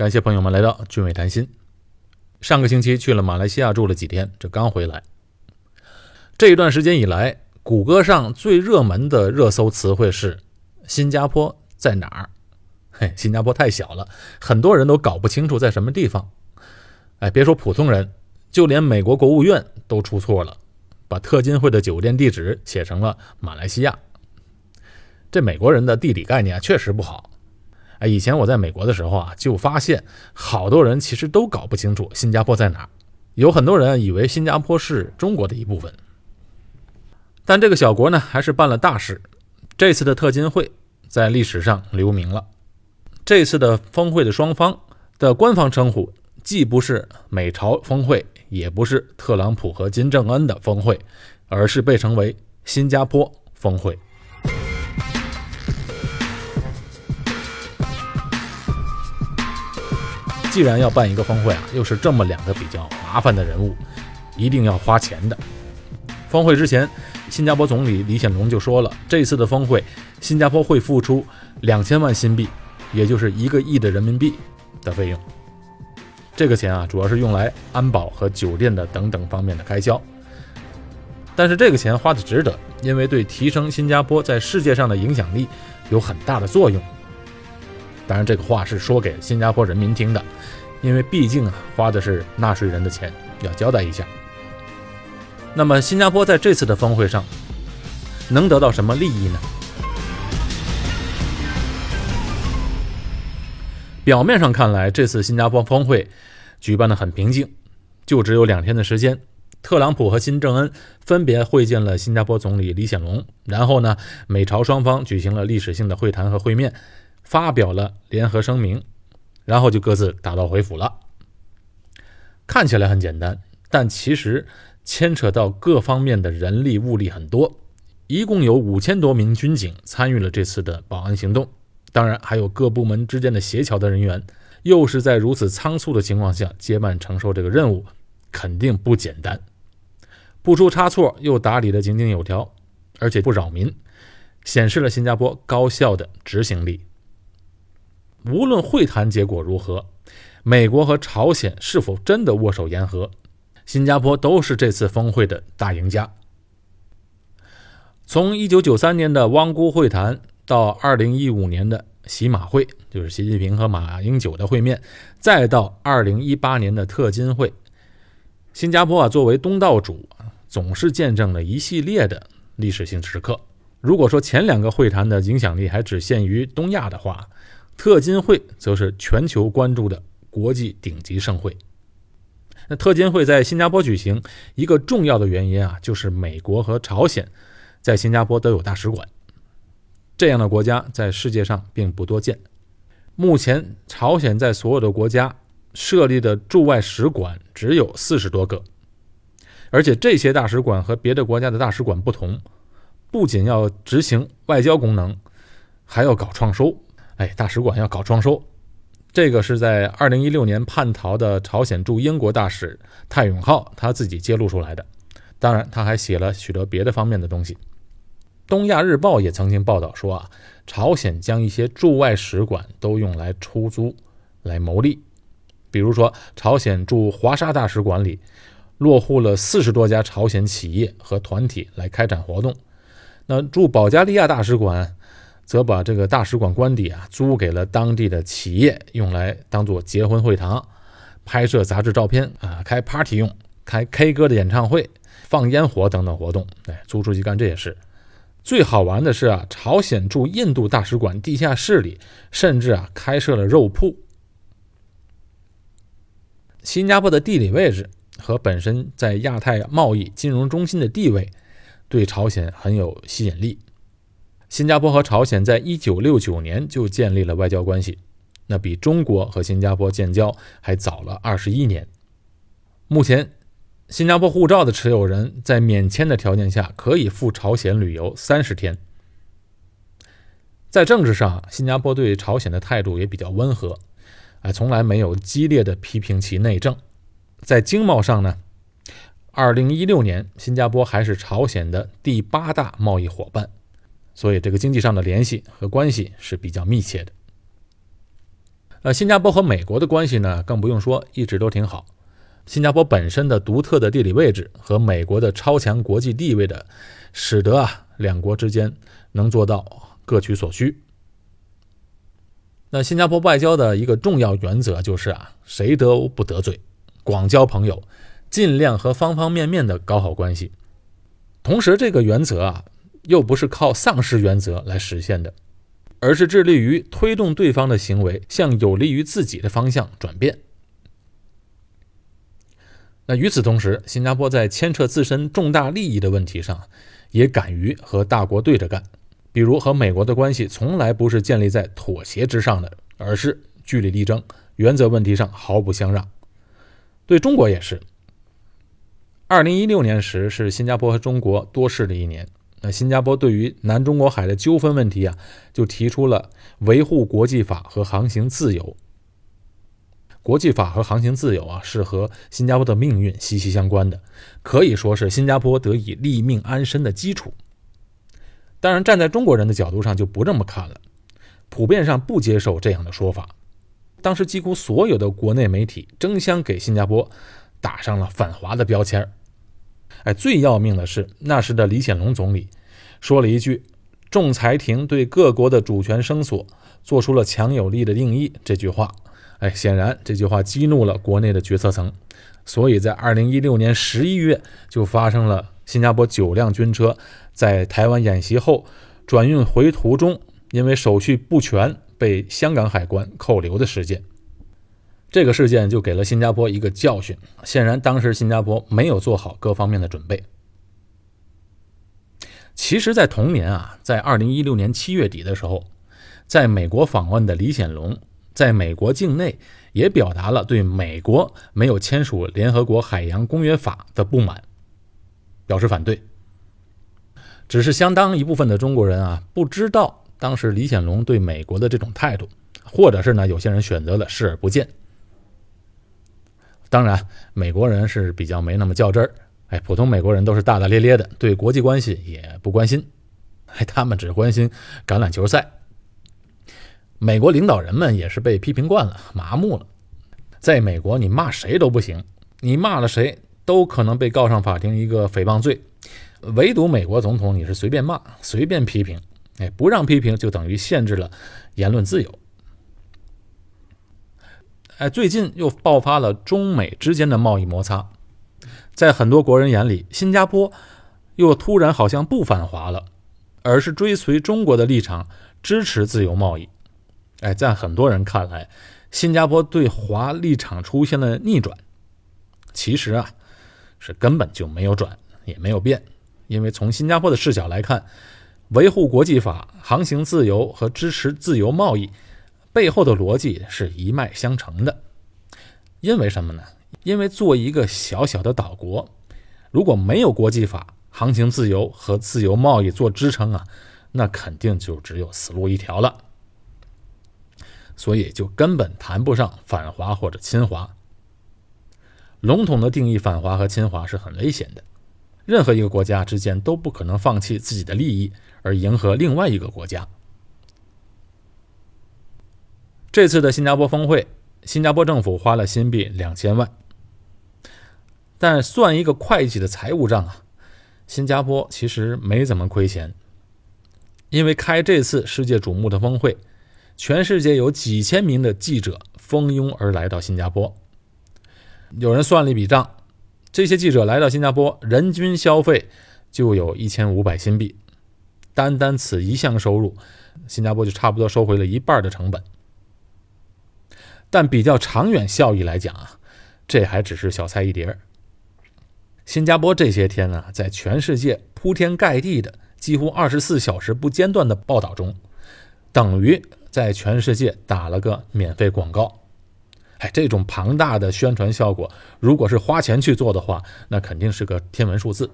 感谢朋友们来到俊伟谈心。上个星期去了马来西亚住了几天，这刚回来。这一段时间以来，谷歌上最热门的热搜词汇是“新加坡在哪儿”。嘿，新加坡太小了，很多人都搞不清楚在什么地方。哎，别说普通人，就连美国国务院都出错了，把特金会的酒店地址写成了马来西亚。这美国人的地理概念确实不好。哎，以前我在美国的时候啊，就发现好多人其实都搞不清楚新加坡在哪。有很多人以为新加坡是中国的一部分，但这个小国呢，还是办了大事。这次的特金会在历史上留名了。这次的峰会的双方的官方称呼。既不是美朝峰会，也不是特朗普和金正恩的峰会，而是被称为新加坡峰会。既然要办一个峰会啊，又是这么两个比较麻烦的人物，一定要花钱的。峰会之前，新加坡总理李显龙就说了，这次的峰会，新加坡会付出两千万新币，也就是一个亿的人民币的费用。这个钱啊，主要是用来安保和酒店的等等方面的开销。但是这个钱花的值得，因为对提升新加坡在世界上的影响力有很大的作用。当然，这个话是说给新加坡人民听的，因为毕竟啊，花的是纳税人的钱，要交代一下。那么，新加坡在这次的峰会上能得到什么利益呢？表面上看来，这次新加坡峰会举办的很平静，就只有两天的时间。特朗普和金正恩分别会见了新加坡总理李显龙，然后呢，美朝双方举行了历史性的会谈和会面，发表了联合声明，然后就各自打道回府了。看起来很简单，但其实牵扯到各方面的人力物力很多，一共有五千多名军警参与了这次的保安行动。当然，还有各部门之间的协调的人员，又是在如此仓促的情况下接办承受这个任务，肯定不简单。不出差错，又打理得井井有条，而且不扰民，显示了新加坡高效的执行力。无论会谈结果如何，美国和朝鲜是否真的握手言和，新加坡都是这次峰会的大赢家。从1993年的汪辜会谈。到二零一五年的习马会，就是习近平和马英九的会面，再到二零一八年的特金会，新加坡啊作为东道主，总是见证了一系列的历史性时刻。如果说前两个会谈的影响力还只限于东亚的话，特金会则是全球关注的国际顶级盛会。那特金会在新加坡举行，一个重要的原因啊，就是美国和朝鲜在新加坡都有大使馆。这样的国家在世界上并不多见。目前，朝鲜在所有的国家设立的驻外使馆只有四十多个，而且这些大使馆和别的国家的大使馆不同，不仅要执行外交功能，还要搞创收。哎，大使馆要搞创收，这个是在二零一六年叛逃的朝鲜驻英国大使泰永浩他自己揭露出来的。当然，他还写了许多别的方面的东西。东亚日报也曾经报道说啊，朝鲜将一些驻外使馆都用来出租来牟利。比如说，朝鲜驻华沙大使馆里落户了四十多家朝鲜企业和团体来开展活动。那驻保加利亚大使馆则把这个大使馆官邸啊租给了当地的企业，用来当做结婚会堂、拍摄杂志照片啊、开 party 用、开 K 歌的演唱会、放烟火等等活动。哎，租出去干这些事。最好玩的是啊，朝鲜驻印度大使馆地下室里甚至啊开设了肉铺。新加坡的地理位置和本身在亚太贸易金融中心的地位，对朝鲜很有吸引力。新加坡和朝鲜在一九六九年就建立了外交关系，那比中国和新加坡建交还早了二十一年。目前。新加坡护照的持有人在免签的条件下可以赴朝鲜旅游三十天。在政治上，新加坡对朝鲜的态度也比较温和，哎，从来没有激烈的批评其内政。在经贸上呢，二零一六年新加坡还是朝鲜的第八大贸易伙伴，所以这个经济上的联系和关系是比较密切的。呃，新加坡和美国的关系呢，更不用说，一直都挺好。新加坡本身的独特的地理位置和美国的超强国际地位的，使得啊两国之间能做到各取所需。那新加坡外交的一个重要原则就是啊，谁都不得罪，广交朋友，尽量和方方面面的搞好关系。同时，这个原则啊，又不是靠丧失原则来实现的。而是致力于推动对方的行为向有利于自己的方向转变。那与此同时，新加坡在牵扯自身重大利益的问题上，也敢于和大国对着干。比如和美国的关系从来不是建立在妥协之上的，而是据理力争，原则问题上毫不相让。对中国也是。二零一六年时是新加坡和中国多事的一年。那新加坡对于南中国海的纠纷问题啊，就提出了维护国际法和航行自由。国际法和航行自由啊，是和新加坡的命运息息相关的，可以说是新加坡得以立命安身的基础。当然，站在中国人的角度上就不这么看了，普遍上不接受这样的说法。当时几乎所有的国内媒体争相给新加坡打上了反华的标签儿。哎，最要命的是，那时的李显龙总理说了一句：“仲裁庭对各国的主权声索做出了强有力的定义。”这句话，哎，显然这句话激怒了国内的决策层，所以在二零一六年十一月就发生了新加坡九辆军车在台湾演习后转运回途中，因为手续不全被香港海关扣留的事件。这个事件就给了新加坡一个教训，显然当时新加坡没有做好各方面的准备。其实，在同年啊，在二零一六年七月底的时候，在美国访问的李显龙，在美国境内也表达了对美国没有签署联合国海洋公约法的不满，表示反对。只是相当一部分的中国人啊，不知道当时李显龙对美国的这种态度，或者是呢，有些人选择了视而不见。当然，美国人是比较没那么较真儿，哎，普通美国人都是大大咧咧的，对国际关系也不关心，哎，他们只关心橄榄球赛。美国领导人们也是被批评惯了，麻木了。在美国，你骂谁都不行，你骂了谁都可能被告上法庭一个诽谤罪，唯独美国总统你是随便骂、随便批评，哎，不让批评就等于限制了言论自由。哎，最近又爆发了中美之间的贸易摩擦，在很多国人眼里，新加坡又突然好像不反华了，而是追随中国的立场，支持自由贸易。哎，在很多人看来，新加坡对华立场出现了逆转。其实啊，是根本就没有转，也没有变，因为从新加坡的视角来看，维护国际法、航行自由和支持自由贸易。背后的逻辑是一脉相承的，因为什么呢？因为做一个小小的岛国，如果没有国际法、航行自由和自由贸易做支撑啊，那肯定就只有死路一条了。所以就根本谈不上反华或者侵华。笼统的定义反华和侵华是很危险的，任何一个国家之间都不可能放弃自己的利益而迎合另外一个国家。这次的新加坡峰会，新加坡政府花了新币两千万，但算一个会计的财务账啊，新加坡其实没怎么亏钱，因为开这次世界瞩目的峰会，全世界有几千名的记者蜂拥而来到新加坡。有人算了一笔账，这些记者来到新加坡，人均消费就有一千五百新币，单单此一项收入，新加坡就差不多收回了一半的成本。但比较长远效益来讲啊，这还只是小菜一碟儿。新加坡这些天呢，在全世界铺天盖地的、几乎二十四小时不间断的报道中，等于在全世界打了个免费广告。哎，这种庞大的宣传效果，如果是花钱去做的话，那肯定是个天文数字。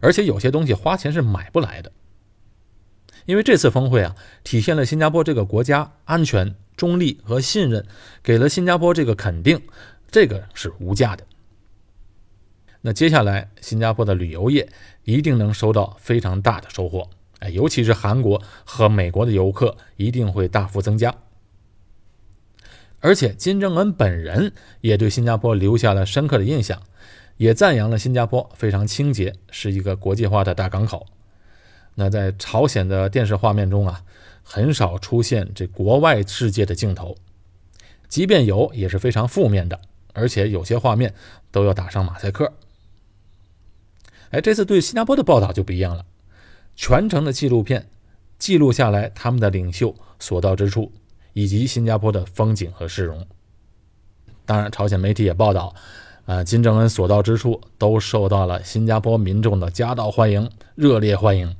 而且有些东西花钱是买不来的。因为这次峰会啊，体现了新加坡这个国家安全。中立和信任给了新加坡这个肯定，这个是无价的。那接下来，新加坡的旅游业一定能收到非常大的收获，哎，尤其是韩国和美国的游客一定会大幅增加。而且金正恩本人也对新加坡留下了深刻的印象，也赞扬了新加坡非常清洁，是一个国际化的大港口。那在朝鲜的电视画面中啊，很少出现这国外世界的镜头，即便有，也是非常负面的，而且有些画面都要打上马赛克。哎，这次对新加坡的报道就不一样了，全程的纪录片记录下来他们的领袖所到之处。以及新加坡的风景和市容。当然，朝鲜媒体也报道，啊，金正恩所到之处都受到了新加坡民众的夹道欢迎、热烈欢迎。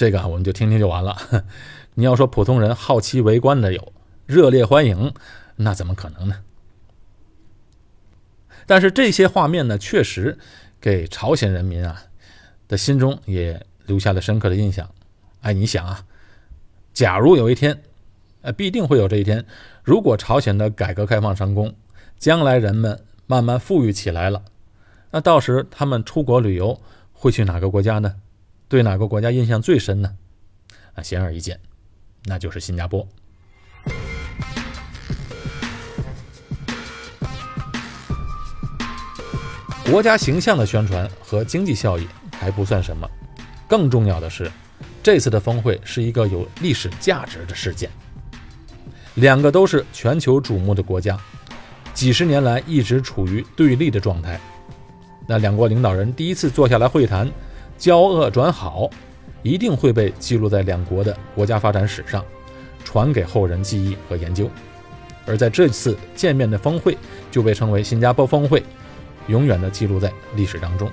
这个我们就听听就完了。你要说普通人好奇围观的有，热烈欢迎，那怎么可能呢？但是这些画面呢，确实给朝鲜人民啊的心中也留下了深刻的印象。哎，你想啊，假如有一天。呃，必定会有这一天。如果朝鲜的改革开放成功，将来人们慢慢富裕起来了，那到时他们出国旅游会去哪个国家呢？对哪个国家印象最深呢？啊，显而易见，那就是新加坡。国家形象的宣传和经济效益还不算什么，更重要的是，这次的峰会是一个有历史价值的事件。两个都是全球瞩目的国家，几十年来一直处于对立的状态。那两国领导人第一次坐下来会谈，交恶转好，一定会被记录在两国的国家发展史上，传给后人记忆和研究。而在这次见面的峰会，就被称为新加坡峰会，永远的记录在历史当中。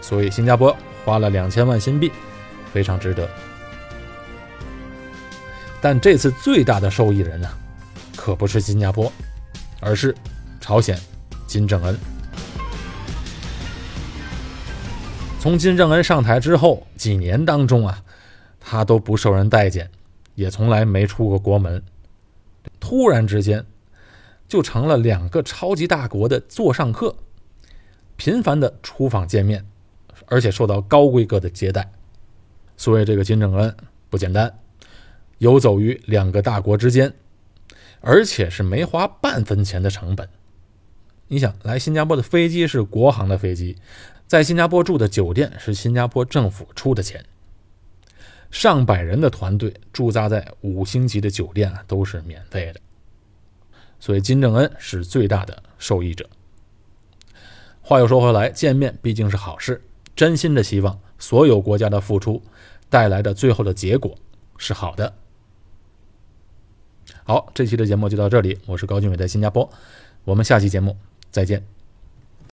所以，新加坡花了两千万新币，非常值得。但这次最大的受益人呢，可不是新加坡，而是朝鲜金正恩。从金正恩上台之后几年当中啊，他都不受人待见，也从来没出过国门。突然之间，就成了两个超级大国的座上客，频繁的出访见面，而且受到高规格的接待。所以这个金正恩不简单。游走于两个大国之间，而且是没花半分钱的成本。你想，来新加坡的飞机是国航的飞机，在新加坡住的酒店是新加坡政府出的钱，上百人的团队驻扎在五星级的酒店啊，都是免费的。所以金正恩是最大的受益者。话又说回来，见面毕竟是好事，真心的希望所有国家的付出带来的最后的结果是好的。好，这期的节目就到这里。我是高俊伟，在新加坡。我们下期节目再见。